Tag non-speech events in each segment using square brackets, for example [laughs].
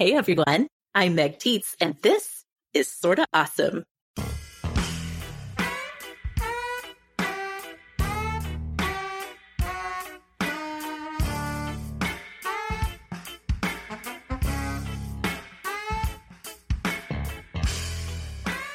Hey everyone, I'm Meg Tietz, and this is Sorta Awesome.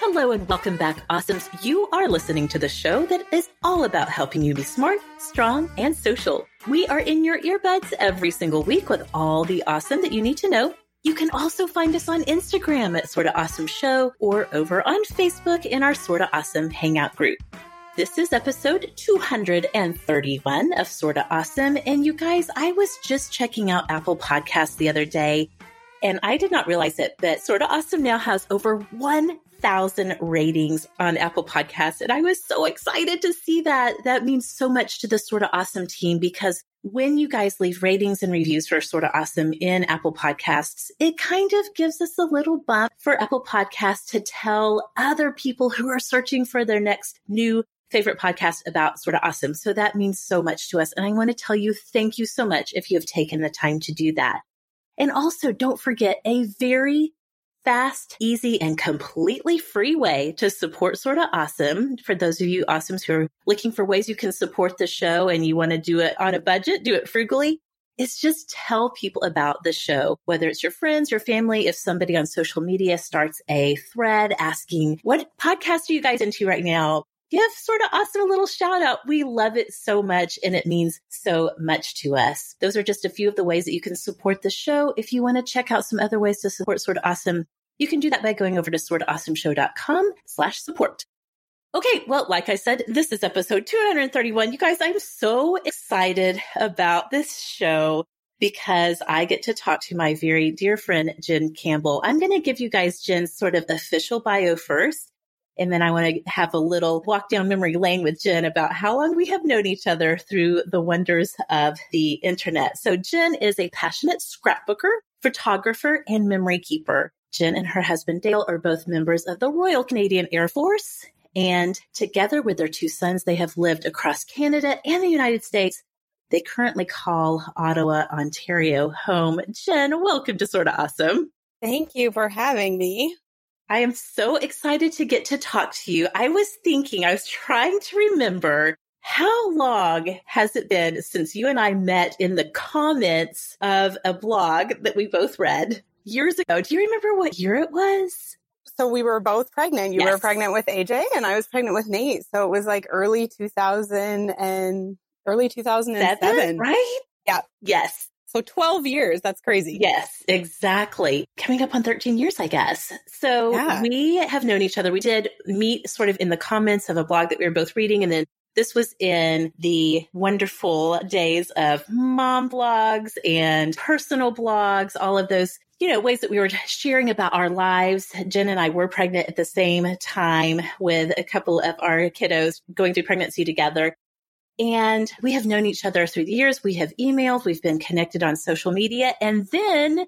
Hello and welcome back, Awesomes. You are listening to the show that is all about helping you be smart, strong, and social. We are in your earbuds every single week with all the awesome that you need to know you can also find us on Instagram at Sorta Awesome Show or over on Facebook in our Sorta Awesome Hangout group. This is episode 231 of Sorta Awesome. And you guys, I was just checking out Apple Podcasts the other day and I did not realize it, but Sorta Awesome now has over 1,000 ratings on Apple Podcasts. And I was so excited to see that. That means so much to the Sorta Awesome team because when you guys leave ratings and reviews for Sorta Awesome in Apple Podcasts, it kind of gives us a little bump for Apple Podcasts to tell other people who are searching for their next new favorite podcast about Sorta Awesome. So that means so much to us. And I want to tell you thank you so much if you have taken the time to do that. And also don't forget a very fast, easy, and completely free way to support Sorta Awesome. For those of you awesomes who are looking for ways you can support the show and you want to do it on a budget, do it frugally. It's just tell people about the show, whether it's your friends, your family, if somebody on social media starts a thread asking, what podcast are you guys into right now? Give Sorta Awesome a little shout out. We love it so much and it means so much to us. Those are just a few of the ways that you can support the show. If you want to check out some other ways to support Sorta Awesome, you can do that by going over to sortaawesomeshow.com slash support. Okay, well, like I said, this is episode 231. You guys, I'm so excited about this show because I get to talk to my very dear friend, Jen Campbell. I'm going to give you guys Jen's sort of official bio first. And then I want to have a little walk down memory lane with Jen about how long we have known each other through the wonders of the internet. So Jen is a passionate scrapbooker, photographer, and memory keeper. Jen and her husband Dale are both members of the Royal Canadian Air Force. And together with their two sons, they have lived across Canada and the United States. They currently call Ottawa, Ontario home. Jen, welcome to Sorta Awesome. Thank you for having me. I am so excited to get to talk to you. I was thinking, I was trying to remember how long has it been since you and I met in the comments of a blog that we both read years ago? Do you remember what year it was? So we were both pregnant. You yes. were pregnant with AJ and I was pregnant with Nate. So it was like early 2000 and early 2007. Seven, right? Yeah. Yes. So 12 years. That's crazy. Yes, exactly. Coming up on 13 years, I guess. So yeah. we have known each other. We did meet sort of in the comments of a blog that we were both reading. And then this was in the wonderful days of mom blogs and personal blogs, all of those, you know, ways that we were sharing about our lives. Jen and I were pregnant at the same time with a couple of our kiddos going through pregnancy together. And we have known each other through the years. We have emailed, we've been connected on social media. And then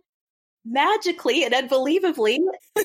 magically and unbelievably, [laughs]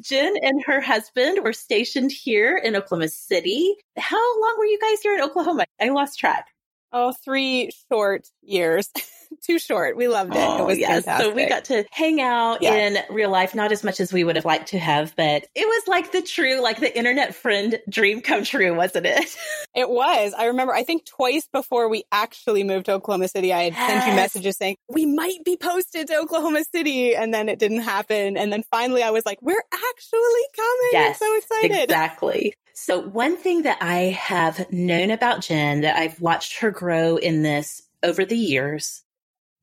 Jen and her husband were stationed here in Oklahoma City. How long were you guys here in Oklahoma? I lost track. Oh, three short years. [laughs] Too short. We loved it. Oh, it was yes. Fantastic. So we got to hang out yeah. in real life, not as much as we would have liked to have, but it was like the true, like the internet friend dream come true, wasn't it? [laughs] it was. I remember, I think twice before we actually moved to Oklahoma City, I had yes. sent you messages saying, we might be posted to Oklahoma City. And then it didn't happen. And then finally I was like, we're actually coming. Yes, I'm so excited. Exactly. So one thing that I have known about Jen that I've watched her grow in this over the years,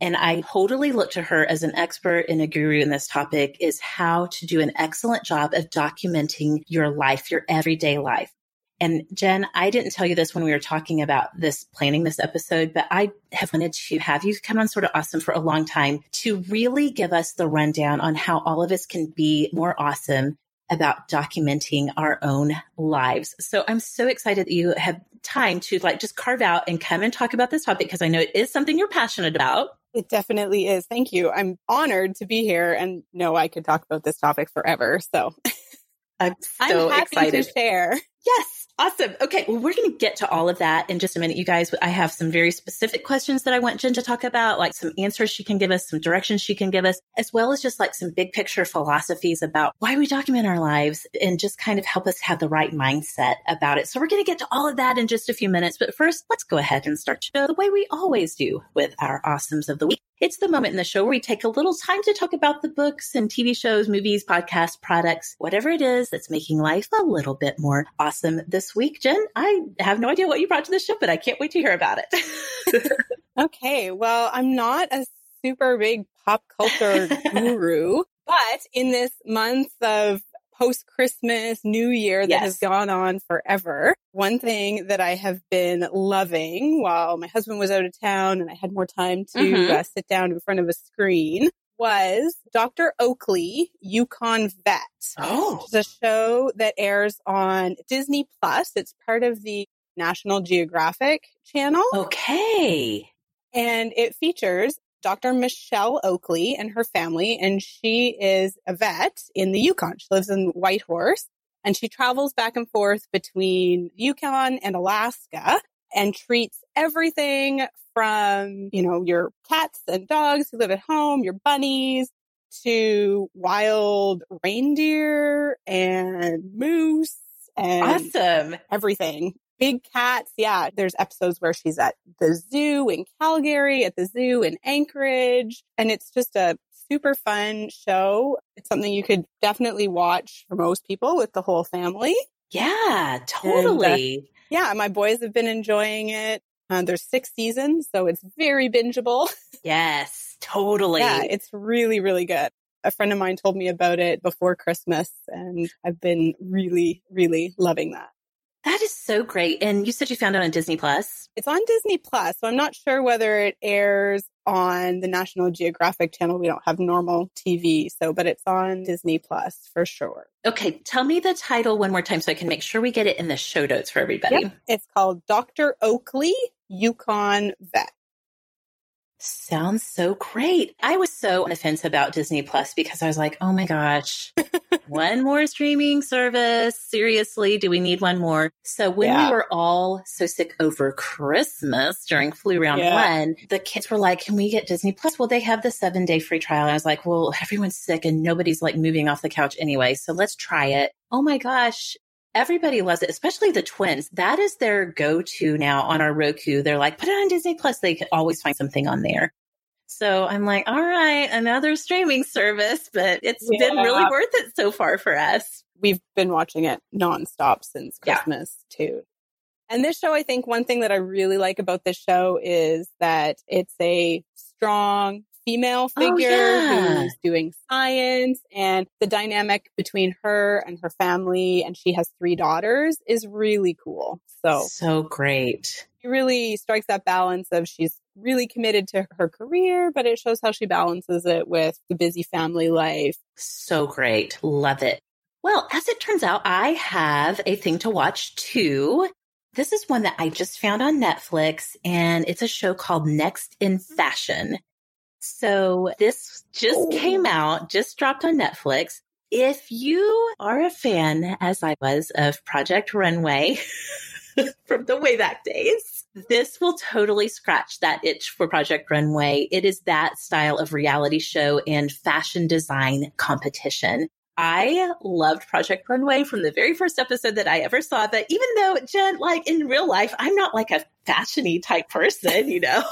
and I totally look to her as an expert and a guru in this topic is how to do an excellent job of documenting your life, your everyday life. And Jen, I didn't tell you this when we were talking about this, planning this episode, but I have wanted to have you come on Sorta Awesome for a long time to really give us the rundown on how all of us can be more awesome about documenting our own lives. So I'm so excited that you have time to like just carve out and come and talk about this topic because I know it is something you're passionate about. It definitely is. Thank you. I'm honored to be here and know I could talk about this topic forever. So [laughs] I'm so I'm happy excited to share. Yes. Awesome. Okay. Well, we're going to get to all of that in just a minute, you guys. I have some very specific questions that I want Jen to talk about, like some answers she can give us, some directions she can give us, as well as just like some big picture philosophies about why we document our lives and just kind of help us have the right mindset about it. So we're going to get to all of that in just a few minutes. But first, let's go ahead and start the way we always do with our awesomes of the week. It's the moment in the show where we take a little time to talk about the books and TV shows, movies, podcasts, products, whatever it is that's making life a little bit more awesome this week. Jen, I have no idea what you brought to the show, but I can't wait to hear about it. [laughs] okay. Well, I'm not a super big pop culture guru, [laughs] but in this month of post Christmas, New Year that yes. has gone on forever. One thing that I have been loving while my husband was out of town and I had more time to mm-hmm. uh, sit down in front of a screen was Dr. Oakley, Yukon Vet. Oh. It's a show that airs on Disney Plus. It's part of the National Geographic channel. Okay. And it features Dr. Michelle Oakley and her family, and she is a vet in the Yukon. She lives in Whitehorse and she travels back and forth between Yukon and Alaska and treats everything from, you know, your cats and dogs who live at home, your bunnies, to wild reindeer and moose and awesome everything big cats. Yeah, there's episodes where she's at the zoo in Calgary, at the zoo in Anchorage, and it's just a super fun show. It's something you could definitely watch for most people with the whole family. Yeah, totally. And, uh, yeah, my boys have been enjoying it. Uh, there's six seasons, so it's very bingeable. [laughs] Yes, totally. yeah, it's really, really good. A friend of mine told me about it before Christmas, and I've been really, really loving that. That is so great. And you said you found it on Disney Plus? It's on Disney Plus. So I'm not sure whether it airs on the National Geographic channel. We don't have normal TV. So, but it's on Disney Plus for sure. Okay. Tell me the title one more time so I can make sure we get it in the show notes for everybody. Yep. It's called Dr. Oakley Yukon Vet. Sounds so great. I was so on the fence about Disney Plus because I was like, oh my gosh, one [laughs] more streaming service. Seriously, do we need one more? So when yeah. we were all so sick over Christmas during flu round yeah. one, the kids were like, can we get Disney Plus? Well, they have the seven day free trial. And I was like, well, everyone's sick and nobody's like moving off the couch anyway. So let's try it. Oh my gosh. Everybody loves it, especially the twins. That is their go-to now on our Roku. They're like, put it on Disney Plus. They can always find something on there. So I'm like, all right, another streaming service, but it's yeah. been really worth it so far for us. We've been watching it nonstop since Christmas yeah. too. And this show, I think one thing that I really like about this show is that it's a strong female oh, figure oh, yeah. who's doing science and the dynamic between her and her family and she has three daughters is really cool. So so great. It really strikes that balance of she's really committed to her career, but it shows how she balances it with the busy family life. So great. Love it. Well, as it turns out, I have a thing to watch too. This is one that I just found on Netflix and it's a show called Next in Fashion. So this just oh. came out, just dropped on Netflix. If you are a fan, as I was, of Project Runway [laughs] from the way back days, this will totally scratch that itch for Project Runway. It is that style of reality show and fashion design competition. I loved Project Runway from the very first episode that I ever saw. That even though Jen, like in real life, I'm not like a fashiony type person, you know.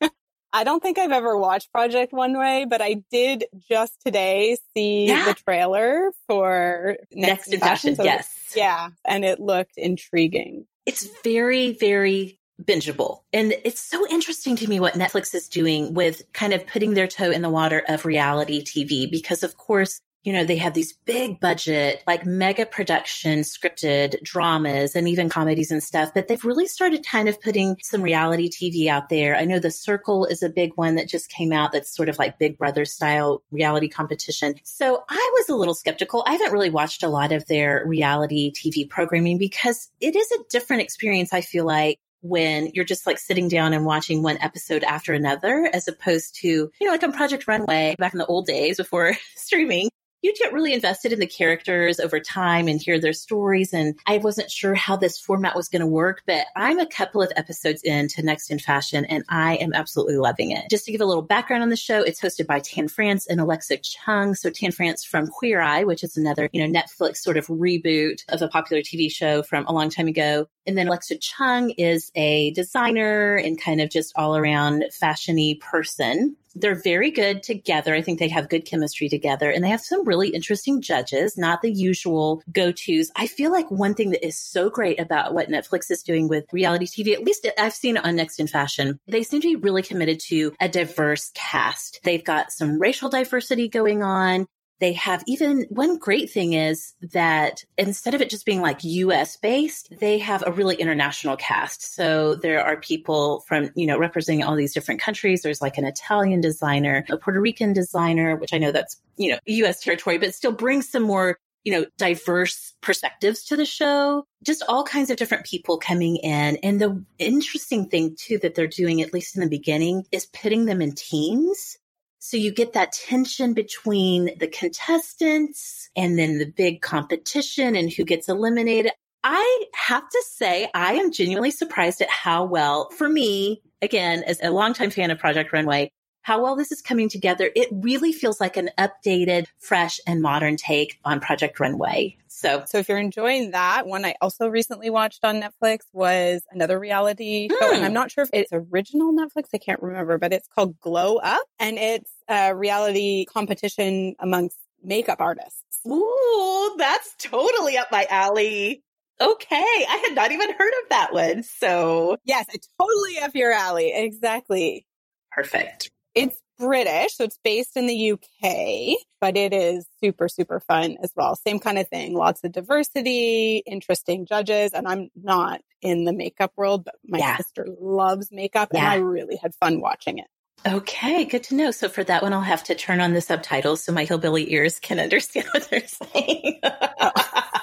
[laughs] I don't think I've ever watched Project Runway, but I did just today see yeah. the trailer for Next, Next in Fashion. So yes. Yeah. And it looked intriguing. It's very, very bingeable. And it's so interesting to me what Netflix is doing with kind of putting their toe in the water of reality TV, because of course, you know, they have these big budget, like mega production scripted dramas and even comedies and stuff, but they've really started kind of putting some reality TV out there. I know The Circle is a big one that just came out that's sort of like Big Brother style reality competition. So I was a little skeptical. I haven't really watched a lot of their reality TV programming because it is a different experience, I feel like, when you're just like sitting down and watching one episode after another, as opposed to, you know, like on Project Runway back in the old days before [laughs] streaming, you get really invested in the characters over time and hear their stories. And I wasn't sure how this format was going to work, but I'm a couple of episodes into Next in Fashion and I am absolutely loving it. Just to give a little background on the show, it's hosted by Tan France and Alexa Chung. So Tan France from Queer Eye, which is another, you know, Netflix sort of reboot of a popular TV show from a long time ago. And then Alexa Chung is a designer and kind of just all around fashiony person they're very good together. I think they have good chemistry together and they have some really interesting judges, not the usual go tos. I feel like one thing that is so great about what Netflix is doing with reality TV, at least I've seen it on Next in Fashion, they seem to be really committed to a diverse cast. They've got some racial diversity going on they have even one great thing is that instead of it just being like US based, they have a really international cast. So there are people from, you know, representing all these different countries. There's like an Italian designer, a Puerto Rican designer, which I know that's, you know, US territory, but still brings some more you know, diverse perspectives to the show, just all kinds of different people coming in. And the interesting thing too that they're doing, at least in the beginning, is putting them in teams. So you get that tension between the contestants and then the big competition and who gets eliminated. I have to say, I am genuinely surprised at how well, for me, again, as a longtime fan of Project Runway, how well this is coming together. It really feels like an updated, fresh, and modern take on Project Runway. So, so if you're enjoying that, one I also recently watched on Netflix was another reality show, and hmm. I'm not sure if it's original Netflix. I can't remember, but it's called Glow Up, and it's a reality competition amongst makeup artists. Ooh, that's totally up my alley. Okay, I had not even heard of that one. So, yes, it's totally up your alley. Exactly. Perfect. It's British, so it's based in the UK, but it is super, super fun as well. Same kind of thing. Lots of diversity, interesting judges. And I'm not in the makeup world, but my yeah. sister loves makeup yeah. and I really had fun watching it. Okay, good to know. So for that one, I'll have to turn on the subtitles so my hillbilly ears can [laughs] understand what they're saying. Oh,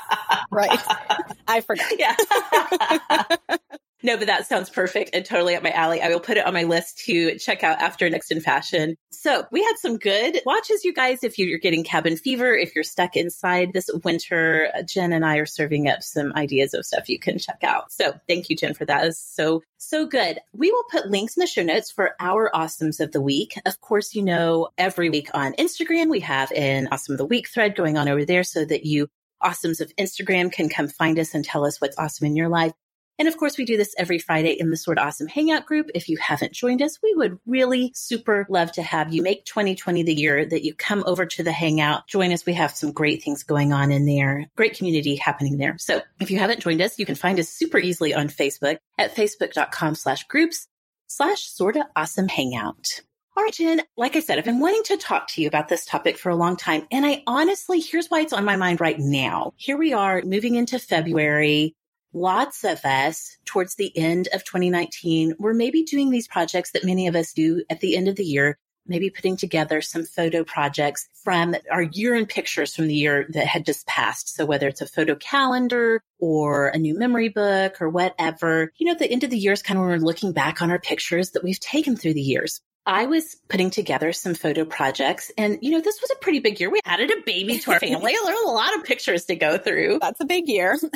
[laughs] right. [laughs] I forgot. Yeah. No, but that sounds perfect and totally up my alley. I will put it on my list to check out after Next in Fashion. So we had some good watches, you guys. If you're getting cabin fever, if you're stuck inside this winter, Jen and I are serving up some ideas of stuff you can check out. So thank you, Jen, for that. Is so, so good. We will put links in the show notes for our awesomes of the week. Of course, you know, every week on Instagram, we have an awesome of the week thread going on over there so that you awesomes of Instagram can come find us and tell us what's awesome in your life. And of course, we do this every Friday in the Sorta Awesome Hangout group. If you haven't joined us, we would really super love to have you make 2020 the year that you come over to the Hangout. Join us. We have some great things going on in there. Great community happening there. So if you haven't joined us, you can find us super easily on Facebook at facebook.com slash groups slash sorta awesome hangout. All right, Jen, like I said, I've been wanting to talk to you about this topic for a long time. And I honestly, here's why it's on my mind right now. Here we are moving into February lots of us towards the end of 2019 were maybe doing these projects that many of us do at the end of the year, maybe putting together some photo projects from our year in pictures from the year that had just passed. So whether it's a photo calendar or a new memory book or whatever, you know, the end of the year is kind of when we're looking back on our pictures that we've taken through the years. I was putting together some photo projects and, you know, this was a pretty big year. We added a baby to our [laughs] family. there were a lot of pictures to go through. That's a big year. [laughs]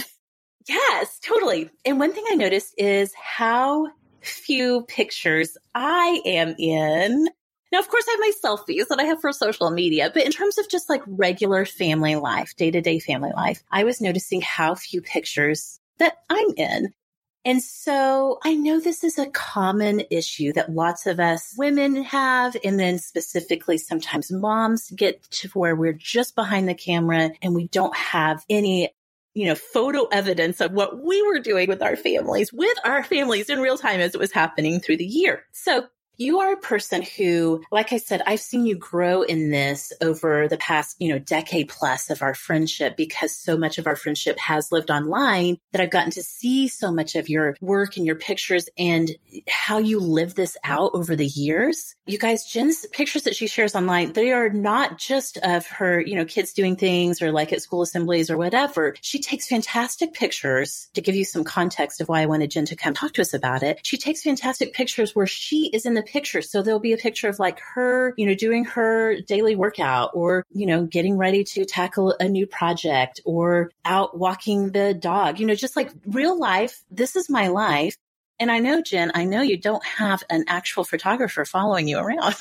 Yes, totally. And one thing I noticed is how few pictures I am in. Now, of course, I have my selfies that I have for social media, but in terms of just like regular family life, day to day family life, I was noticing how few pictures that I'm in. And so I know this is a common issue that lots of us women have. And then specifically sometimes moms get to where we're just behind the camera and we don't have any you know, photo evidence of what we were doing with our families, with our families in real time as it was happening through the year. So you are a person who, like I said, I've seen you grow in this over the past, you know, decade plus of our friendship because so much of our friendship has lived online that I've gotten to see so much of your work and your pictures and how you live this out over the years. You guys, Jen's pictures that she shares online, they are not just of her, you know, kids doing things or like at school assemblies or whatever. She takes fantastic pictures to give you some context of why I wanted Jen to come talk to us about it. She takes fantastic pictures where she is in the picture. So there'll be a picture of like her, you know, doing her daily workout or, you know, getting ready to tackle a new project or out walking the dog, you know, just like real life. This is my life. And I know, Jen, I know you don't have an actual photographer following you around.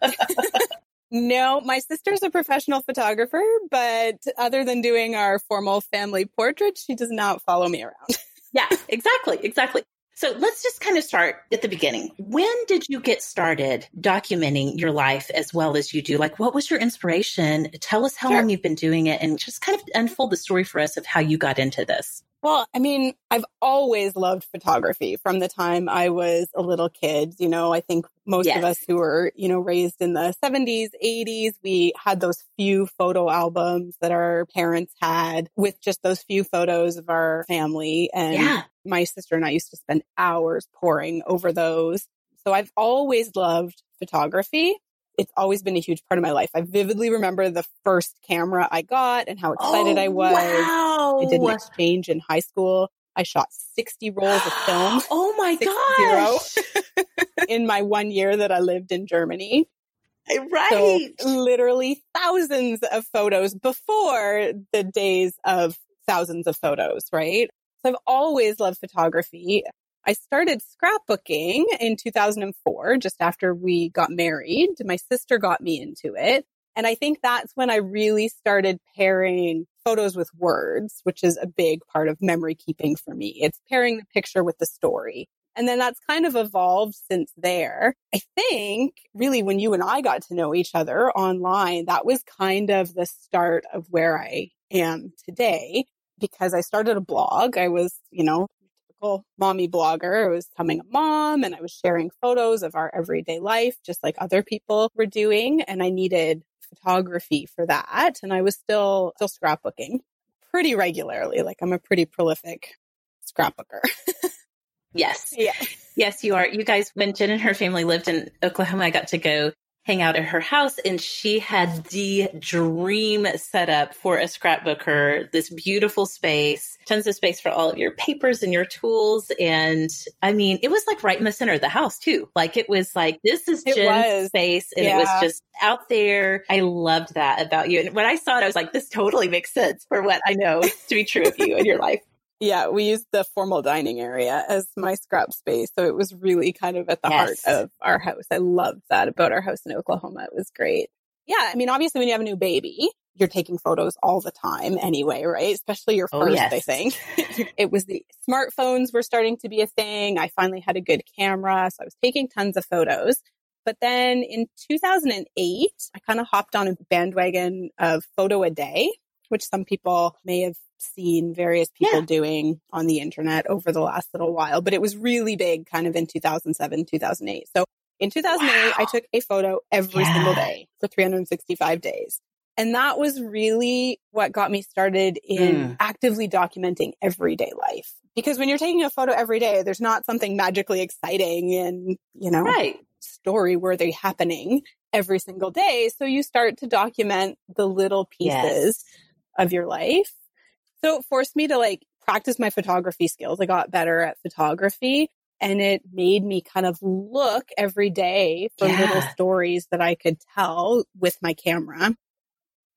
[laughs] no, my sister's a professional photographer, but other than doing our formal family portrait, she does not follow me around. [laughs] yeah, exactly. Exactly. So let's just kind of start at the beginning. When did you get started documenting your life as well as you do? Like, what was your inspiration? Tell us how sure. long you've been doing it and just kind of unfold the story for us of how you got into this. Well, I mean, I've always loved photography from the time I was a little kid. You know, I think most yes. of us who were, you know, raised in the 70s, 80s, we had those few photo albums that our parents had with just those few photos of our family. And yeah. My sister and I used to spend hours poring over those. So I've always loved photography it's always been a huge part of my life. I vividly remember the first camera I got and how excited oh, I was. Wow. I did an exchange in high school. I shot 60 rolls of film. [gasps] oh my gosh. [laughs] in my one year that I lived in Germany. Eh, right. So literally thousands of photos before the days of thousands of photos, right? I've always loved photography. I started scrapbooking in 2004, just after we got married. My sister got me into it. And I think that's when I really started pairing photos with words, which is a big part of memory keeping for me. It's pairing the picture with the story. And then that's kind of evolved since there. I think really when you and I got to know each other online, that was kind of the start of where I am today because I started a blog. I was, you know, typical mommy blogger. I was becoming a mom and I was sharing photos of our everyday life, just like other people were doing. And I needed photography for that. And I was still, still scrapbooking pretty regularly. Like I'm a pretty prolific scrapbooker. [laughs] yes. Yeah. Yes, you are. You guys, when Jen and her family lived in Oklahoma, I got to go hang out at her house and she had the dream setup for a scrapbooker, this beautiful space, tons of space for all of your papers and your tools. And I mean, it was like right in the center of the house too. Like it was like, this is Jen's space and yeah. it was just out there. I loved that about you. And when I saw it, I was like, this totally makes sense for what I know to be true of you in your life. Yeah, we used the formal dining area as my scrap space. So it was really kind of at the yes. heart of our house. I loved that about our house in Oklahoma. It was great. Yeah, I mean, obviously, when you have a new baby, you're taking photos all the time anyway, right? Especially your oh, first, oh, yes. I think. [laughs] it was the smartphones were starting to be a thing. I finally had a good camera. So I was taking tons of photos. But then in 2008, I kind of hopped on a bandwagon of photo a day, which some people may have seen various people yeah. doing on the internet over the last little while, but it was really big kind of in 2007, 2008. So in 2008, wow. I took a photo every yeah. single day for 365 days. And that was really what got me started in mm. actively documenting everyday life. Because when you're taking a photo every day, there's not something magically exciting and, you know, right. story worthy happening every single day. So you start to document the little pieces yes. Of your life so it forced me to like practice my photography skills. I got better at photography and it made me kind of look every day for yeah. little stories that I could tell with my camera.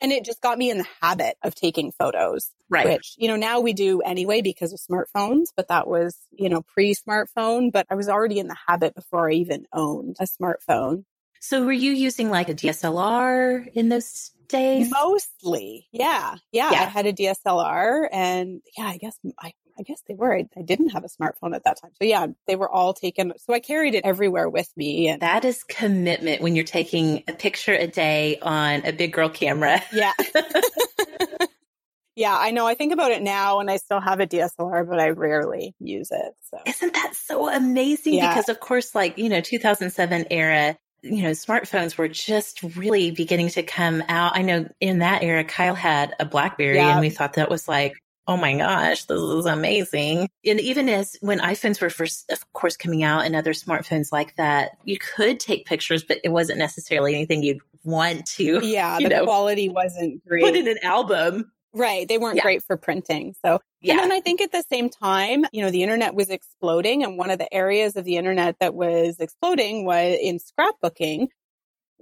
And it just got me in the habit of taking photos. Right. Which, you know, now we do anyway because of smartphones, but that was, you know, pre smartphone. But I was already in the habit before I even owned a smartphone. So were you using like a DSLR in those days? Mostly. Yeah. Yeah. yeah. I had a DSLR and yeah, I guess I, I guess they were. I, I, didn't have a smartphone at that time. So yeah, they were all taken. So I carried it everywhere with me. And that is commitment when you're taking a picture a day on a big girl camera. Yeah. [laughs] yeah, I know. I think about it now and I still have a DSLR, but I rarely use it. So isn't that so amazing? Yeah. Because of course, like, you know, 2007 era, you know, smartphones were just really beginning to come out. I know in that era, Kyle had a Blackberry yeah. and we thought that was like, oh my gosh, this is amazing. And even as when iPhones were first, of course, coming out and other smartphones like that, you could take pictures, but it wasn't necessarily anything you'd want to. Yeah, the know, quality wasn't great. Put in an album. Right. They weren't yeah. great for printing. So, yeah. and then I think at the same time, you know, the internet was exploding. And one of the areas of the internet that was exploding was in scrapbooking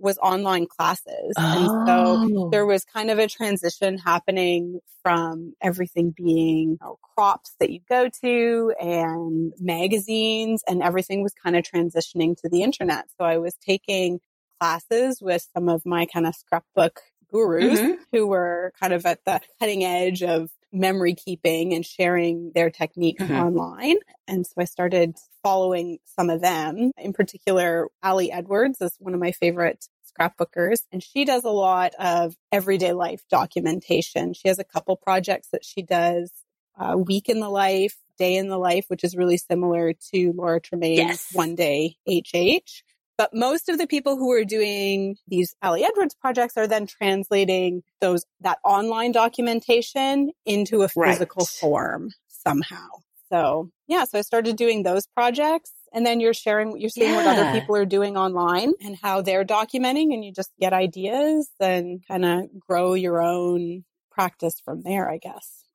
was online classes. Oh. And so oh. there was kind of a transition happening from everything being you know, crops that you go to and magazines and everything was kind of transitioning to the internet. So I was taking classes with some of my kind of scrapbook gurus mm-hmm. who were kind of at the cutting edge of memory keeping and sharing their techniques mm-hmm. online. And so I started following some of them. In particular, Ali Edwards is one of my favorite scrapbookers and she does a lot of everyday life documentation. She has a couple projects that she does a week in the life, day in the life, which is really similar to Laura Tremaine's yes. one day HH. But most of the people who are doing these Ali Edwards projects are then translating those, that online documentation into a physical right. form somehow. So yeah, so I started doing those projects and then you're sharing, you're seeing yeah. what other people are doing online and how they're documenting and you just get ideas and kind of grow your own practice from there, I guess.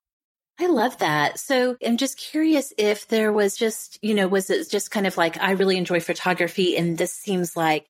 I love that. So I'm just curious if there was just, you know, was it just kind of like, I really enjoy photography and this seems like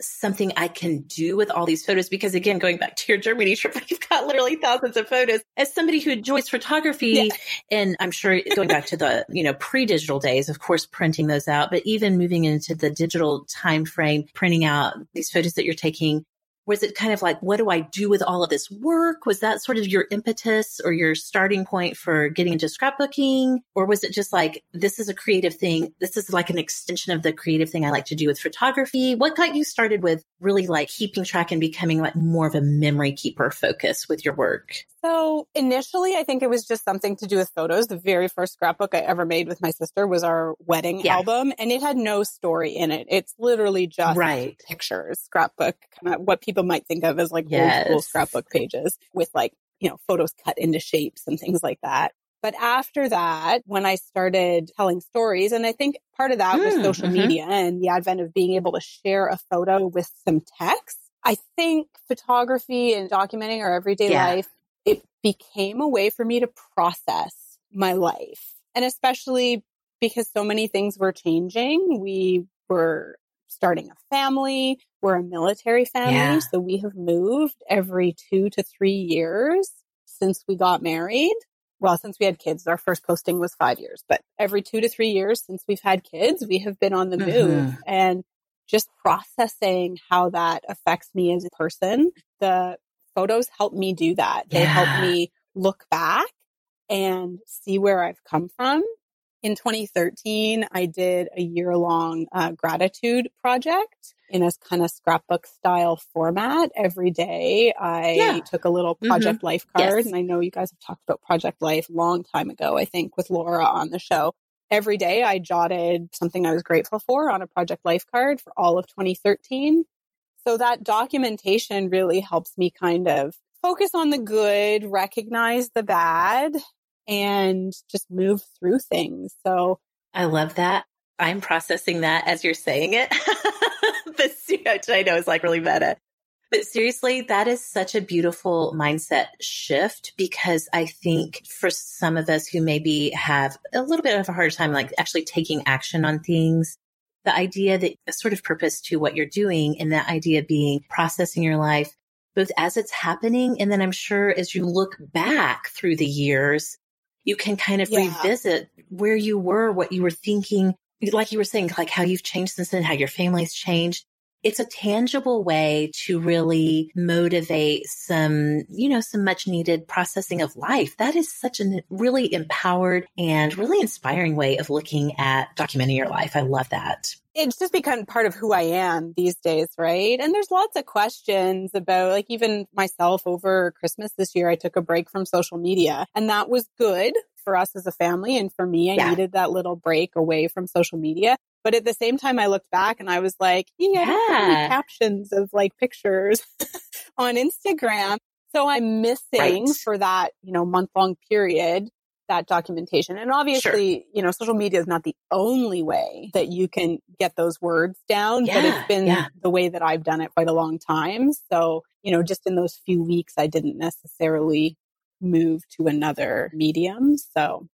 something I can do with all these photos? Because again, going back to your Germany [laughs] trip, you've got literally thousands of photos. As somebody who enjoys photography, yeah. and I'm sure going back to the, you know, pre-digital days, of course, printing those out, but even moving into the digital time frame, printing out these photos that you're taking, was it kind of like, what do I do with all of this work? Was that sort of your impetus or your starting point for getting into scrapbooking? Or was it just like, this is a creative thing? This is like an extension of the creative thing I like to do with photography. What got you started with really like keeping track and becoming like more of a memory keeper focus with your work? So initially, I think it was just something to do with photos. The very first scrapbook I ever made with my sister was our wedding yeah. album, and it had no story in it. It's literally just right. pictures, scrapbook, kind of what people might think of as like yes. old school scrapbook pages with like, you know, photos cut into shapes and things like that. But after that, when I started telling stories, and I think part of that mm, was social mm-hmm. media and the advent of being able to share a photo with some text. I think photography and documenting our everyday yeah. life it became a way for me to process my life. And especially because so many things were changing. We were starting a family. We're a military family. Yeah. So we have moved every two to three years since we got married. Well, since we had kids, our first posting was five years, but every two to three years since we've had kids, we have been on the move mm-hmm. and just processing how that affects me as a person. The photos help me do that. They help me look back and see where I've come from. In 2013, I did a year long uh, gratitude project in a kind of scrapbook style format. Every day I yeah. took a little mm-hmm. project mm-hmm. life card. Yes. And I know you guys have talked about project life a long time ago, I think with Laura on the show. Every day I jotted something I was grateful for on a project life card for all of 2013. So that documentation really helps me kind of focus on the good, recognize the bad, and just move through things. So I love that. I'm processing that as you're saying it. [laughs] which I know is like really meta. But seriously, that is such a beautiful mindset shift because I think for some of us who maybe have a little bit of a harder time, like actually taking action on things, the idea that a sort of purpose to what you're doing and that idea being processing your life both as it's happening. And then I'm sure as you look back through the years, you can kind of yeah. revisit where you were, what you were thinking, like you were saying, like how you've changed since then, how your family's changed it's a tangible way to really motivate some, you know, some much needed processing of life. That is such a really empowered and really inspiring way of looking at documenting your life. I love that. It's just become part of who I am these days, right? And there's lots of questions about, like, even myself over Christmas this year, I took a break from social media and that was good for us as a family. And for me, I yeah. needed that little break away from social media. But at the same time, I looked back and I was like, yeah, yeah. captions of like pictures [laughs] on Instagram. So I'm missing right. for that, you know, month long period that documentation. And obviously, sure. you know, social media is not the only way that you can get those words down, yeah, but it's been yeah. the way that I've done it quite a long time. So, you know, just in those few weeks, I didn't necessarily move to another medium. So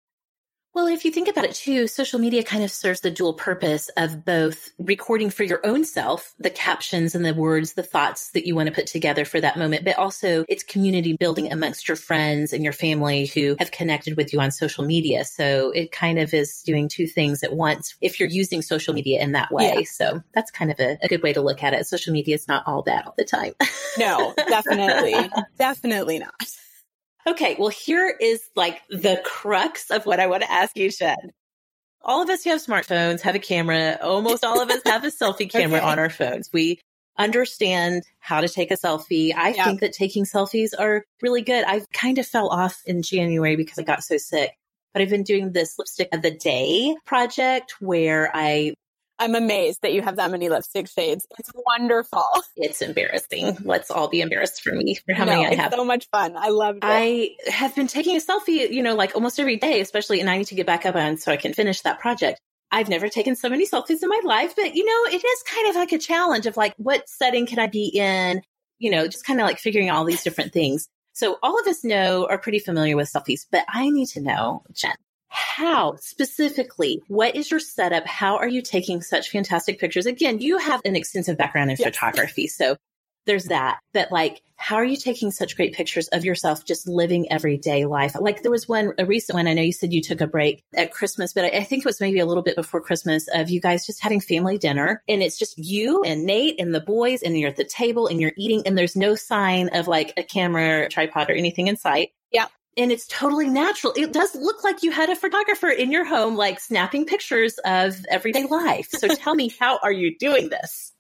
well, if you think about it too, social media kind of serves the dual purpose of both recording for your own self, the captions and the words, the thoughts that you want to put together for that moment, but also it's community building amongst your friends and your family who have connected with you on social media. So it kind of is doing two things at once if you're using social media in that way. Yeah. So that's kind of a, a good way to look at it. Social media is not all bad all the time. no, [laughs] definitely. definitely not. Okay, well, here is like the crux of what I want to ask you, Shed. All of us who have smartphones have a camera. Almost all of us have a selfie [laughs] camera okay. on our phones. We understand how to take a selfie. I yeah. think that taking selfies are really good. I kind of fell off in January because I got so sick, but I've been doing this lipstick of the day project where I I'm amazed that you have that many lipstick shades. It's wonderful. It's embarrassing. Let's all be embarrassed for me for how no, many I have. so much fun. I love it. I have been taking a selfie, you know, like almost every day, especially, and I need to get back up on so I can finish that project. I've never taken so many selfies in my life, but you know, it is kind of like a challenge of like, what setting can I be in? You know, just kind of like figuring all these different things. So all of us know are pretty familiar with selfies, but I need to know, Jen, how specifically, what is your setup? How are you taking such fantastic pictures? Again, you have an extensive background in yes. photography. So there's that. But like, how are you taking such great pictures of yourself just living everyday life? Like there was one, a recent one. I know you said you took a break at Christmas, but I, I think it was maybe a little bit before Christmas of you guys just having family dinner and it's just you and Nate and the boys and you're at the table and you're eating and there's no sign of like a camera, tripod or anything in sight. Yeah and it's totally natural. It does look like you had a photographer in your home, like snapping pictures of everyday life. So tell me, how are you doing this?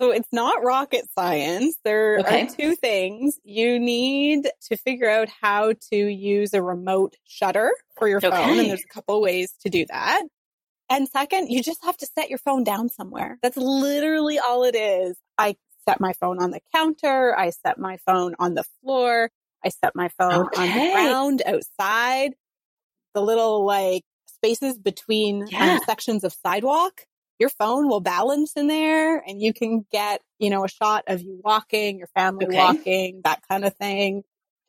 So it's not rocket science. There okay. are two things. You need to figure out how to use a remote shutter for your phone. Okay. And there's a couple ways to do that. And second, you just have to set your phone down somewhere. That's literally all it is. I set my phone on the counter. I set my phone on the floor. I set my phone okay. on the ground outside. The little like spaces between yeah. um, sections of sidewalk. Your phone will balance in there and you can get, you know, a shot of you walking, your family okay. walking, that kind of thing.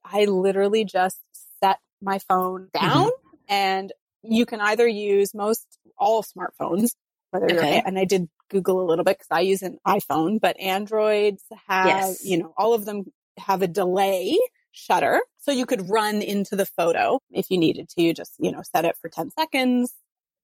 I literally just set my phone mm-hmm. down mm-hmm. and you can either use most all smartphones, whether okay. and I did Google a little bit because I use an iPhone, but Androids have, yes. you know, all of them have a delay shutter. So you could run into the photo if you needed to. You just, you know, set it for 10 seconds.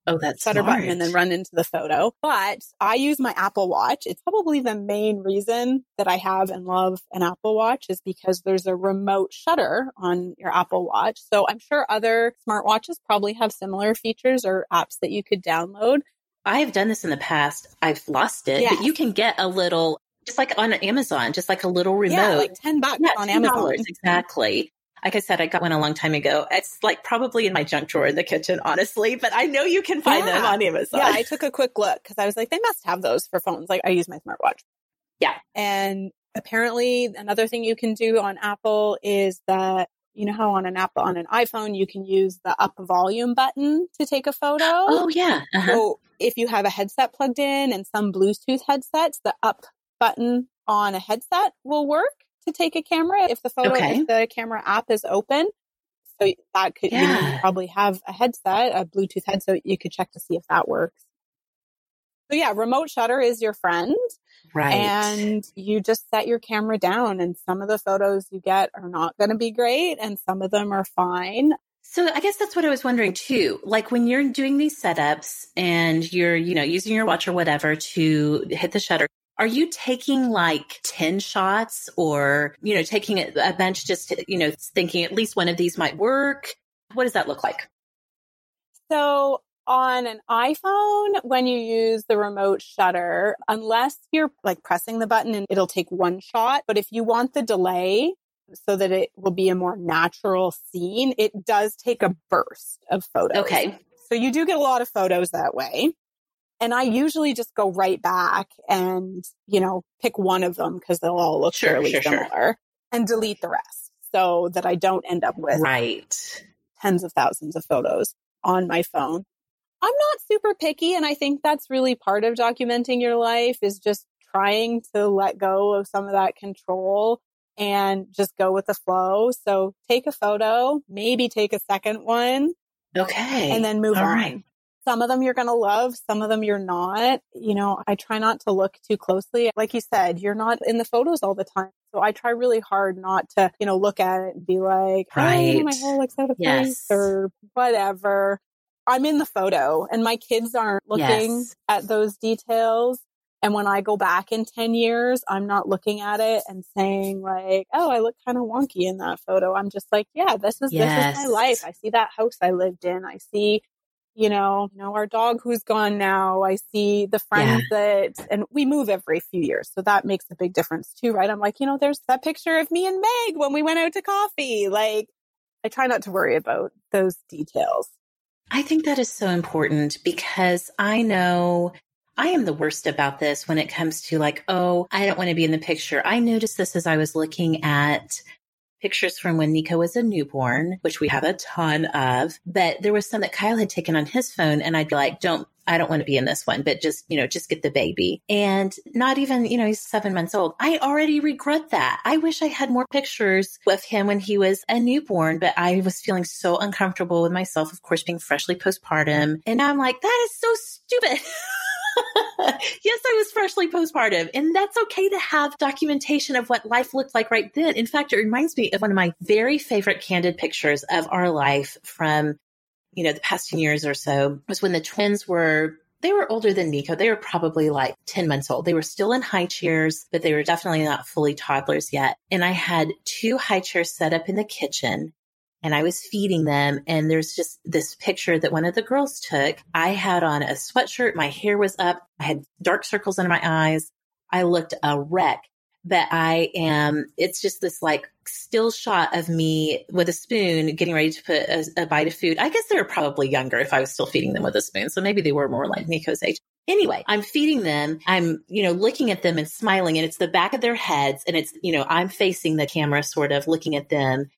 Oh, that's shutter smart. button and then run into the photo. But I use my Apple Watch. It's probably the main reason that I have and love an Apple Watch is because there's a remote shutter on your Apple Watch. So I'm sure other smartwatches probably have similar features or apps that you could download. I've done this in the past. I've lost it, yes. but you can get a little just like on Amazon, just like a little remote. Yeah, like 10 bucks yeah, on $10, Amazon. Exactly. Like I said, I got one a long time ago. It's like probably in my junk drawer in the kitchen, honestly, but I know you can find yeah. them on Amazon. Yeah, I took a quick look because I was like, they must have those for phones. Like I use my smartwatch. Yeah. And apparently another thing you can do on Apple is that you know how on an Apple on an iPhone you can use the up volume button to take a photo. Oh yeah. Uh-huh. So if you have a headset plugged in and some Bluetooth headsets, the up button on a headset will work to take a camera if the photo, okay. if the camera app is open. So that could, yeah. you, know, probably have a headset, a Bluetooth headset. You could check to see if that works. So yeah, remote shutter is your friend. Right. And you just set your camera down and some of the photos you get are not going to be great and some of them are fine. So I guess that's what I was wondering too. Like when you're doing these setups and you're, you know, using your watch or whatever to hit the shutter, are you taking like 10 shots or, you know, taking a bunch just, to, you know, thinking at least one of these might work? What does that look like? So on an iPhone, when you use the remote shutter, unless you're like pressing the button and it'll take one shot, but if you want the delay so that it will be a more natural scene, it does take a burst of photos. Okay. So you do get a lot of photos that way. And I usually just go right back and, you know, pick one of them because they'll all look sure, fairly sure, similar sure. and delete the rest so that I don't end up with right. tens of thousands of photos on my phone. I'm not super picky. And I think that's really part of documenting your life is just trying to let go of some of that control. and just go with the flow. So take a photo, maybe take a second one. Okay. And then move All on. right. Some of them you're going to love, some of them you're not. You know, I try not to look too closely. Like you said, you're not in the photos all the time. So I try really hard not to, you know, look at it and be like, oh, right. oh, my hair looks out of place or whatever. I'm in the photo and my kids aren't looking yes. at those details. And when I go back in 10 years, I'm not looking at it and saying like, oh, I look kind of wonky in that photo. I'm just like, yeah, this is, yes. this is my life. I see that house I lived in. I see, you know, you know, our dog who's gone now. I see the friends yeah. that, and we move every few years. So that makes a big difference too, right? I'm like, you know, there's that picture of me and Meg when we went out to coffee. Like, I try not to worry about those details. I think that is so important because I know I am the worst about this when it comes to like, oh, I don't want to be in the picture. I noticed this as I was looking at pictures from when Nico was a newborn, which we have a ton of, but there was some that Kyle had taken on his phone and I'd be like, don't, I don't want to be in this one, but just, you know, just get the baby. And not even, you know, he's seven months old. I already regret that. I wish I had more pictures with him when he was a newborn, but I was feeling so uncomfortable with myself, of course, being freshly postpartum. And I'm like, that is so stupid. [laughs] [laughs] yes, I was freshly postpartum, and that's okay to have documentation of what life looked like right then. In fact, it reminds me of one of my very favorite candid pictures of our life from, you know, the past 10 years or so was when the twins were they were older than Nico. They were probably like 10 months old. They were still in high chairs, but they were definitely not fully toddlers yet. And I had two high chairs set up in the kitchen and I was feeding them. And there's just this picture that one of the girls took. I had on a sweatshirt. My hair was up. I had dark circles under my eyes. I looked a wreck, but I am, it's just this like still shot of me with a spoon getting ready to put a, a bite of food. I guess they were probably younger if I was still feeding them with a spoon. So maybe they were more like Nico's age. Anyway, I'm feeding them. I'm, you know, looking at them and smiling and it's the back of their heads and it's, you know, I'm facing the camera sort of looking at them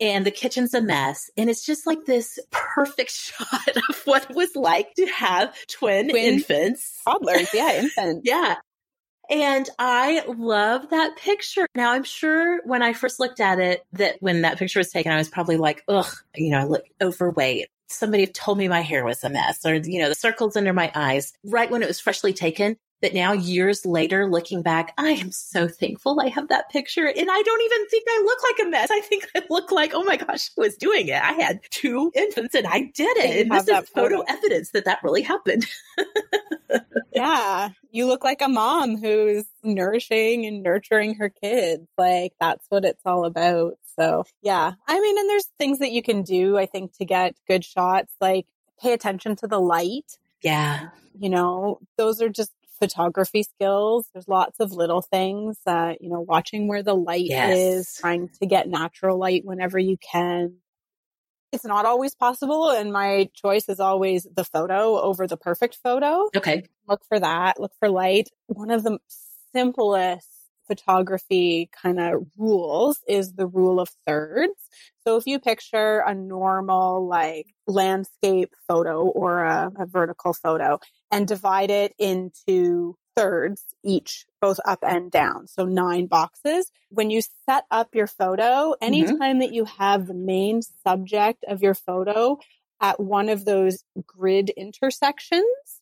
and the kitchen's a mess. And it's just like this perfect [laughs] shot of what it was like to have twin, twin infants. Toddlers, yeah, [laughs] infants. yeah. And I love that picture. Now, I'm sure when I first looked at it, that when that picture was taken, I was probably like, ugh, you know, I look overweight. Somebody told me my hair was a mess or, you know, the circles under my eyes right when it was freshly taken that now years later looking back i am so thankful i have that picture. And i don't even think i look like a mess. I think i look like oh my gosh i was doing it. I had two infants and i did it. And this is photo, photo. evidence that that really happened. [laughs] Yeah. You look like a mom who's nourishing and nurturing her kids. Like that's what it's all about. So yeah. I mean and there's things that you can do i think to get good shots. Like pay attention to the light. Yeah. You know, those are just photography skills. There's lots of little things that, you know, watching where the light yes. is, trying to get natural light whenever you can. It's not always possible. And my choice is always the photo over the perfect photo. Okay. Look for that. Look for light. One of the simplest photography kind of rules is the rule of thirds. So if you picture a normal like landscape photo or a, a vertical photo and divide it into thirds each, both up and down. So nine boxes. When you set up your photo, anytime mm-hmm. that you have the main subject of your photo at one of those grid intersections,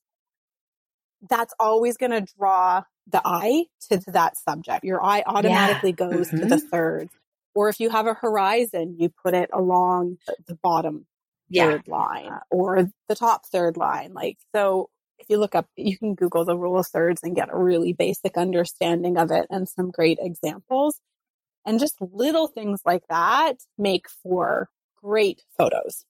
that's always going to draw the eye to that subject. Your eye automatically yeah. goes mm-hmm. to the mm-hmm. thirds. Or if you have a horizon, you put it along the bottom yeah. third line or the top third line. Like, so if you look up, you can Google the rule of thirds and get a really basic understanding of it and some great examples. And just little things like that make for great photos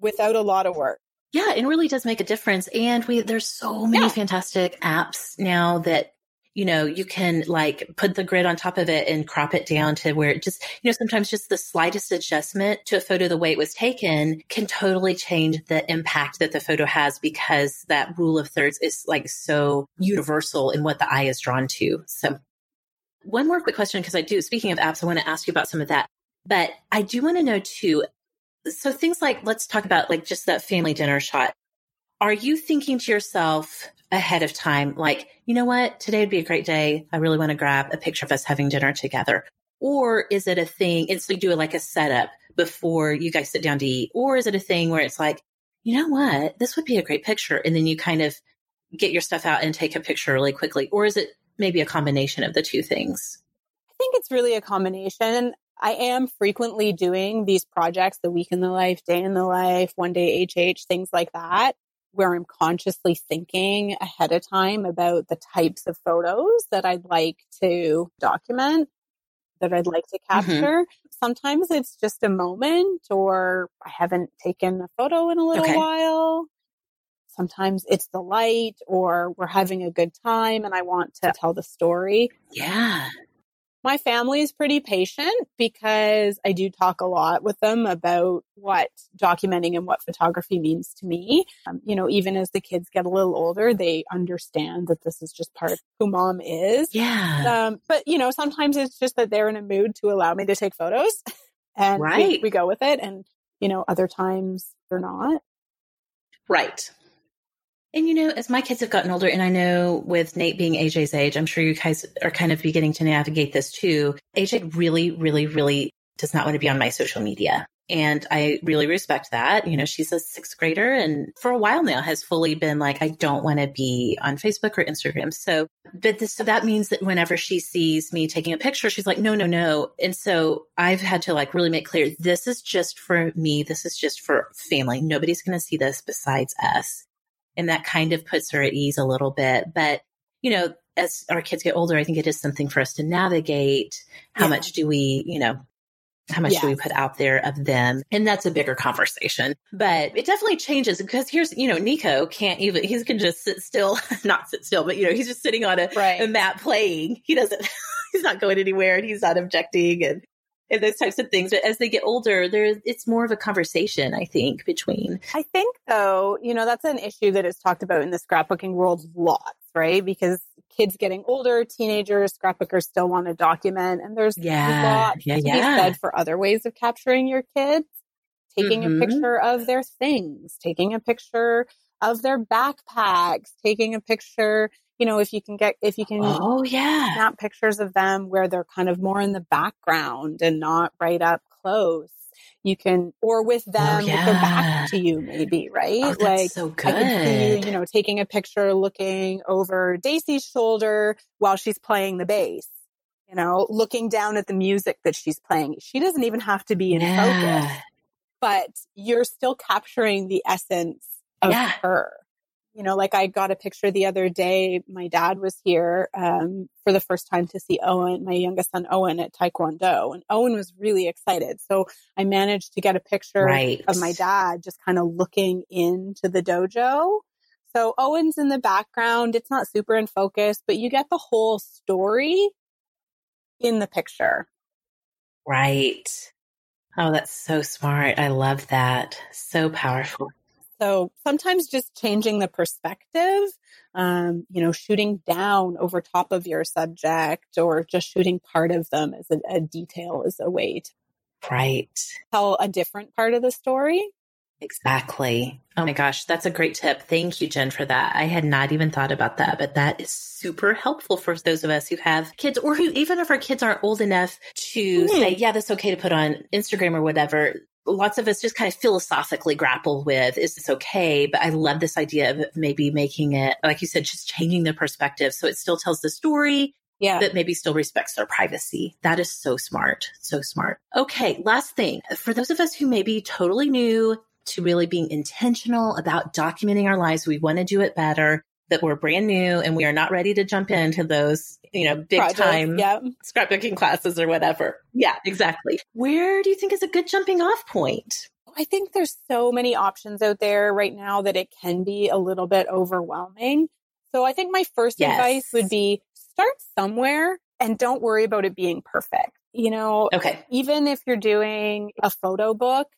without a lot of work. Yeah, it really does make a difference. And we there's so many yeah. fantastic apps now that you know, you can like put the grid on top of it and crop it down to where it just, you know, sometimes just the slightest adjustment to a photo the way it was taken can totally change the impact that the photo has because that rule of thirds is like so universal in what the eye is drawn to. So one more quick question, because I do, speaking of apps, I want to ask you about some of that, but I do want to know too. So things like, let's talk about like just that family dinner shot. Are you thinking to yourself, ahead of time, like, you know what, today would be a great day. I really want to grab a picture of us having dinner together. Or is it a thing? It's like do it like a setup before you guys sit down to eat? Or is it a thing where it's like, you know what? This would be a great picture. And then you kind of get your stuff out and take a picture really quickly. Or is it maybe a combination of the two things? I think it's really a combination. I am frequently doing these projects, the week in the life, day in the life, one day HH, things like that, where I'm consciously thinking ahead of time about the types of photos that I'd like to document, that I'd like to mm-hmm. capture. Mm-hmm. Sometimes it's just a moment or I haven't taken a photo in a little okay. while. Sometimes it's the light or we're having a good time and I want to tell the story. Yeah. My family is pretty patient because I do talk a lot with them about what documenting and what photography means to me. Um, you know, even as the kids get a little older, they understand that this is just part of who mom is. Yeah. Um, but, you know, sometimes it's just that they're in a mood to allow me to take photos [laughs] and right. we, we go with it. And, you know, other times they're not. Right. And you know, as my kids have gotten older, and I know with Nate being AJ's age, I'm sure you guys are kind of beginning to navigate this too. AJ really, really, really does not want to be on my social media. And I really respect that. You know, she's a sixth grader and for a while now has fully been like, I don't want to be on Facebook or Instagram. So, but this, so that means that whenever she sees me taking a picture, she's like, no, no, no. And so I've had to like really make clear, this is just for me. This is just for family. Nobody's going to see this besides us. And that kind of puts her at ease a little bit. But, you know, as our kids get older, I think it is something for us to navigate. How yeah. much do we, you know, how much do we put out there of them? And that's a bigger conversation, but it definitely changes because here's, you know, Nico can't even, he can just sit still, [laughs] not sit still, but you know, he's just sitting on a, right. a mat playing. He doesn't, [laughs] he's not going anywhere and he's not objecting and, and those types of things. But as they get older, there it's more of a conversation, I think, between. I think though, you know, that's an issue that is talked about in the scrapbooking world lots, right? Because kids getting older, teenagers, scrapbookers still want to document, and there's yeah, a lot yeah, to yeah. be said for other ways of capturing your kids. Taking mm-hmm. a picture of their things, taking a picture of their backpacks, taking a picture, you know, if you can get, if you can, oh yeah, snap pictures of them where they're kind of more in the background and not right up close. You can, or with oh, them, oh, yeah. with their back to you, maybe, right? Oh, like, so good. I could see you, you know, taking a picture, looking over Daisy's shoulder while she's playing the bass you know, looking down at the music that she's playing. She doesn't even have to be in yeah. focus, but you're still capturing the essence of yeah. her you know, like I got a picture the other day. My dad was here um, for the first time to see Owen, my youngest son Owen, at Taekwondo, and Owen was really excited. So I managed to get a picture right. of my dad just kind of looking into the dojo. So Owen's in the background. It's not super in focus, but you get the whole story in the picture. Right. Oh, that's so smart. I love that. So powerful. So sometimes just changing the perspective, um, you know, shooting down over top of your subject or just shooting part of them as a, a detail is a way to right. tell a different part of the story. Exactly. Oh my gosh, that's a great tip. Thank you, Jen, for that. I had not even thought about that, but that is super helpful for those of us who have kids or who, even if our kids aren't old enough to mm-hmm. say, yeah, that's okay to put on Instagram or whatever, lots of us just kind of philosophically grapple with is this okay? But I love this idea of maybe making it, like you said, just changing the perspective so it still tells the story. Yeah. That maybe still respects their privacy. That is so smart. So smart. Okay. Last thing for those of us who may be totally new to really being intentional about documenting our lives, we want to do it better that we're brand new and we are not ready to jump into those, you know, big Project, time yeah. scrapbooking classes or whatever. Yeah, exactly. Where do you think is a good jumping off point? I think there's so many options out there right now that it can be a little bit overwhelming. So I think my first yes. advice would be start somewhere and don't worry about it being perfect. You know, okay. even if you're doing a photo book,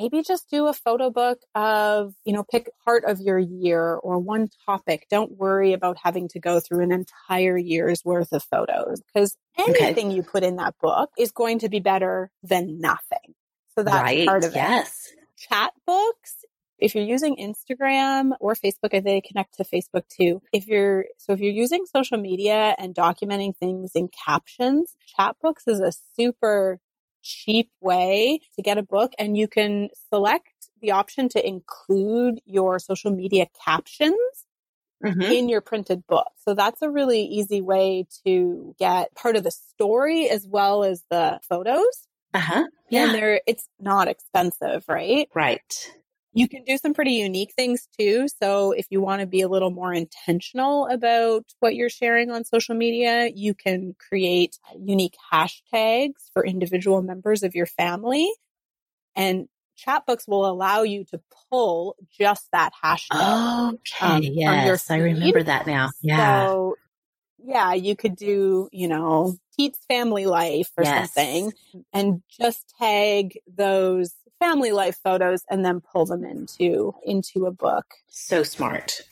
maybe just do a photo book of, you know, pick part of your year or one topic. Don't worry about having to go through an entire year's worth of photos because anything okay. you put in that book is going to be better than nothing. So that's right. part of yes. it. Chat books If you're using Instagram or Facebook, I think they connect to Facebook too. If you're, so if you're using social media and documenting things in captions, Chatbooks is a super cheap way to get a book and you can select the option to include your social media captions mm-hmm. in your printed book. So that's a really easy way to get part of the story as well as the photos. Uh-huh. Yeah. And they're, it's not expensive, right? Right. You can do some pretty unique things too. So if you want to be a little more intentional about what you're sharing on social media, you can create unique hashtags for individual members of your family. And Chatbooks will allow you to pull just that hashtag. Okay. Um, yes. I remember that now. Yeah. So, yeah, you could do, you know, Pete's family life or yes. something and just tag those family life photos and then pull them into into a book. So smart.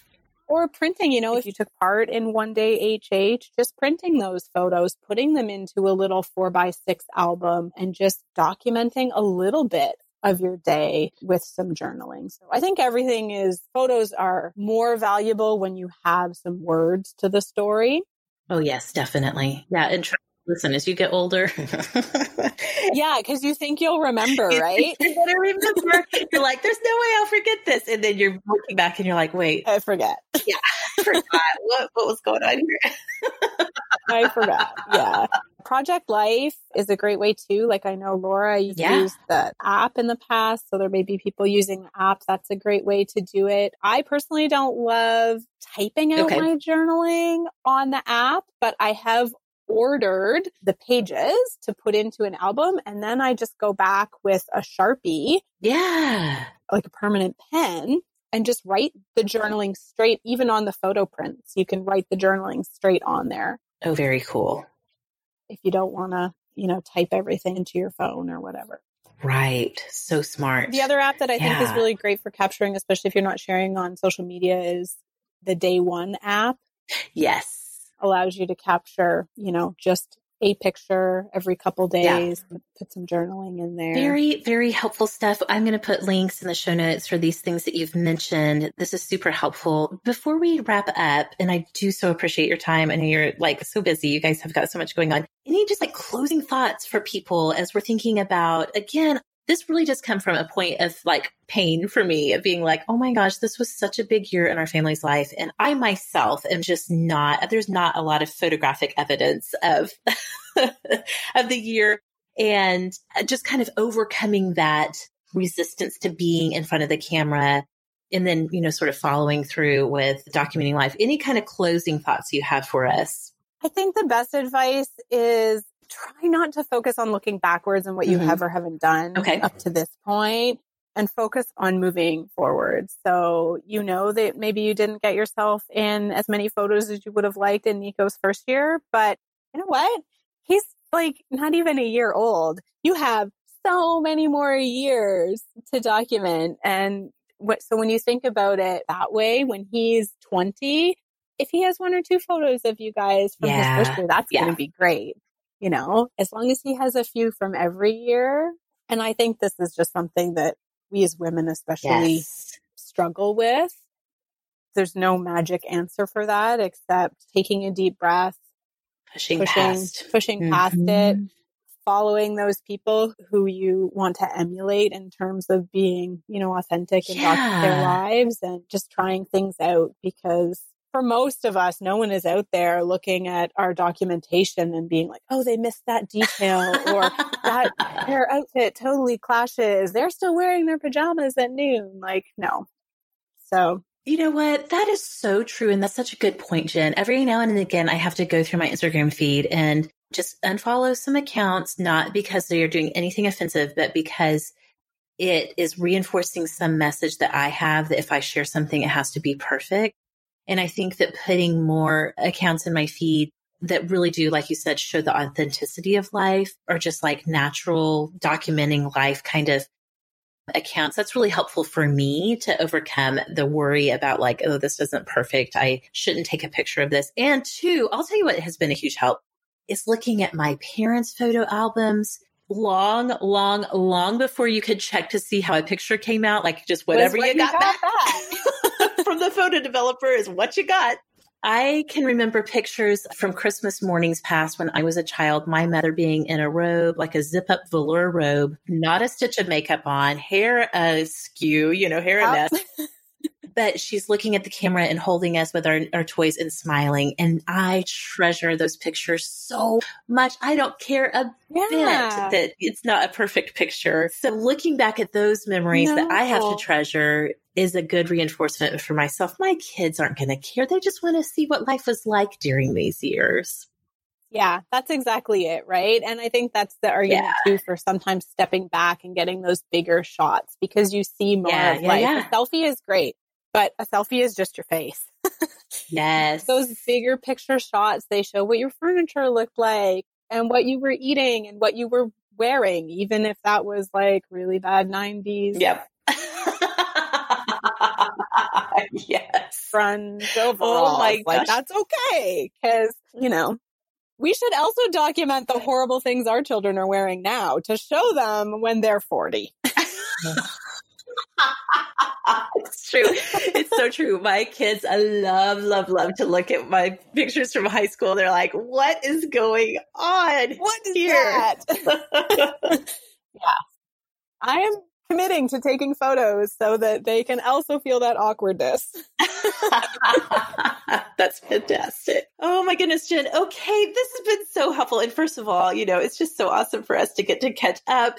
Or printing, you know, if you took part in one day HH, just printing those photos, putting them into a little four by six album and just documenting a little bit of your day with some journaling. So I think everything is photos are more valuable when you have some words to the story. Oh yes, definitely. Yeah, and try listen as you get older. [laughs] yeah, because you think you'll remember, [laughs] right? you better remember. You're like, there's no way I'll forget this, and then you're looking back and you're like, wait, I forget. [laughs] Yeah, I forgot what what was going on here. I forgot. Yeah. Project Life is a great way too. Like I know Laura yeah. used the app in the past, so there may be people using the app. That's a great way to do it. I personally don't love typing out okay. my journaling on the app, but I have ordered the pages to put into an album and then I just go back with a Sharpie. Yeah. Like a permanent pen and just write the journaling straight, even on the photo prints. You can write the journaling straight on there. Oh, very cool. If you don't want to, you know, type everything into your phone or whatever. Right. So smart. The other app that I yeah. think is really great for capturing, especially if you're not sharing on social media, is the Day One app. Yes allows you to capture, you know, just a picture every couple days, yeah. put some journaling in there. Very, very helpful stuff. I'm going to put links in the show notes for these things that you've mentioned. This is super helpful. Before we wrap up, and I do so appreciate your time. I know you're like so busy. You guys have got so much going on. Any just like closing thoughts for people as we're thinking about, again, this really does come from a point of like pain for me of being like, oh my gosh, this was such a big year in our family's life. And I myself am just not, there's not a lot of photographic evidence of, [laughs] of the year and uh, just kind of overcoming that resistance to being in front of the camera and then, you know, sort of following through with documenting life. Any kind of closing thoughts you have for us? I think the best advice is try not to focus on looking backwards and what mm-hmm. you have or haven't done okay. up to this point and focus on moving forward. So you know that maybe you didn't get yourself in as many photos as you would have liked in Nico's first year, but you know what? He's like not even a year old. You have so many more years to document. And what, so when you think about it that way, when he's 20, if he has one or two photos of you guys from yeah. his first year, that's yeah. going to be great you know, as long as he has a few from every year. And I think this is just something that we as women especially yes. struggle with. There's no magic answer for that except taking a deep breath, pushing, pushing past, pushing mm-hmm. past it, following those people who you want to emulate in terms of being, you know, authentic and yeah. their lives and just trying things out because for most of us, no one is out there looking at our documentation and being like, oh, they missed that detail or that [laughs] their outfit totally clashes. They're still wearing their pajamas at noon. Like, no. So you know what? That is so true. And that's such a good point, Jen. Every now and again, I have to go through my Instagram feed and just unfollow some accounts, not because they are doing anything offensive, but because it is reinforcing some message that I have that if I share something, it has to be perfect. And I think that putting more accounts in my feed that really do, like you said, show the authenticity of life or just like natural documenting life kind of accounts. That's really helpful for me to overcome the worry about like, oh, this isn't perfect. I shouldn't take a picture of this. And two, I'll tell you what has been a huge help is looking at my parents' photo albums long, long, long before you could check to see how a picture came out. Like just whatever you got, got back, back. The photo developer is what you got. I can remember pictures from Christmas mornings past when I was a child, my mother being in a robe, like a zip up velour robe, not a stitch of makeup on, hair askew, you know, hair a oh. mess. [laughs] but she's looking at the camera and holding us with our, our toys and smiling. And I treasure those pictures so much. I don't care a yeah. bit that it's not a perfect picture. So looking back at those memories no. that I have to treasure is a good reinforcement for myself. My kids aren't going to care. They just want to see what life was like during these years. Yeah, that's exactly it, right? And I think that's the argument yeah. too for sometimes stepping back and getting those bigger shots because you see more yeah, of yeah, life. A selfie is great, but a selfie is just your face. [laughs] yes. Those bigger picture shots, they show what your furniture looked like and what you were eating and what you were wearing, even if that was like really bad 90s. Yep. [laughs] yes. Friends oh overall. Oh my Like, that's okay. Cause, you know, we should also document the horrible things our children are wearing now to show them when they're 40. [laughs] it's true. It's so true. My kids, I love, love, love to look at my pictures from high school. They're like, what is going on? What is here? that? [laughs] yeah. I am committing to taking photos so that they can also feel that awkwardness. [laughs] That's fantastic. Oh my goodness, Jen. Okay, this has been so helpful. And first of all, you know, it's just so awesome for us to get to catch up.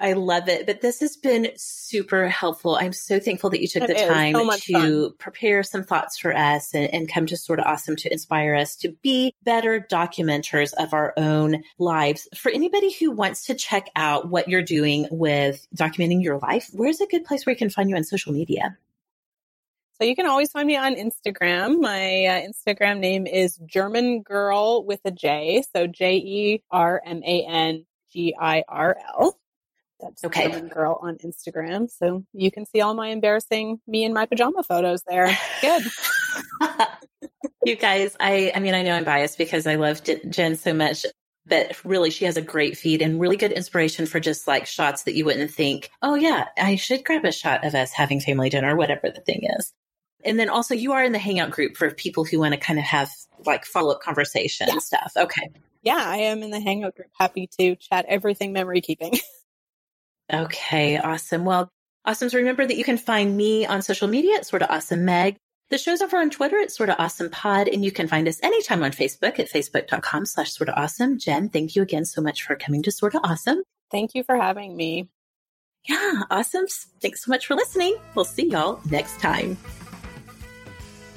I love it. But this has been super helpful. I'm so thankful that you took it the time so to fun. prepare some thoughts for us and, and come to Sorta Awesome to inspire us to be better documenters of our own lives. For anybody who wants to check out what you're doing with documenting your life, where's a good place where you can find you on social media? So you can always find me on Instagram. My uh, Instagram name is German Girl with a J. So J E R M A N G I R L. That's okay. German Girl on Instagram. So you can see all my embarrassing me in my pajama photos there. Good. [laughs] you guys, I, I mean, I know I'm biased because I love Jen so much, but really she has a great feed and really good inspiration for just like shots that you wouldn't think, oh yeah, I should grab a shot of us having family dinner, whatever the thing is. And then also you are in the hangout group for people who want to kind of have like follow up conversation yeah. stuff. Okay. Yeah, I am in the hangout group. Happy to chat everything memory keeping. [laughs] Okay, awesome. Well, awesome. So remember that you can find me on social media at Sorta Awesome Meg. The show's over on Twitter at Sorta Awesome Pod, and you can find us anytime on Facebook at facebook.com slash Sorta Awesome. Jen, thank you again so much for coming to Sorta Awesome. Thank you for having me. Yeah, awesome. Thanks so much for listening. We'll see y'all next time.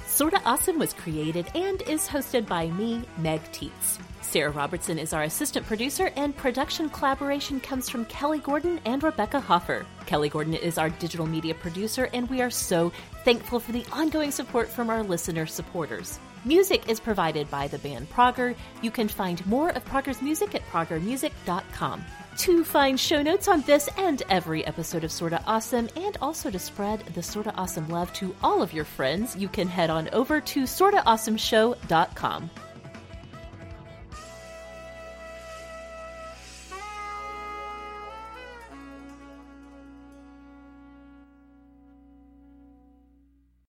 Sorta Awesome was created and is hosted by me, Meg Tietz. Sarah Robertson is our assistant producer, and production collaboration comes from Kelly Gordon and Rebecca Hoffer. Kelly Gordon is our digital media producer, and we are so thankful for the ongoing support from our listener supporters. Music is provided by the band Prager. You can find more of Prager's music at pragermusic.com. To find show notes on this and every episode of Sorta Awesome, and also to spread the Sorta Awesome love to all of your friends, you can head on over to sortaawesomeshow.com.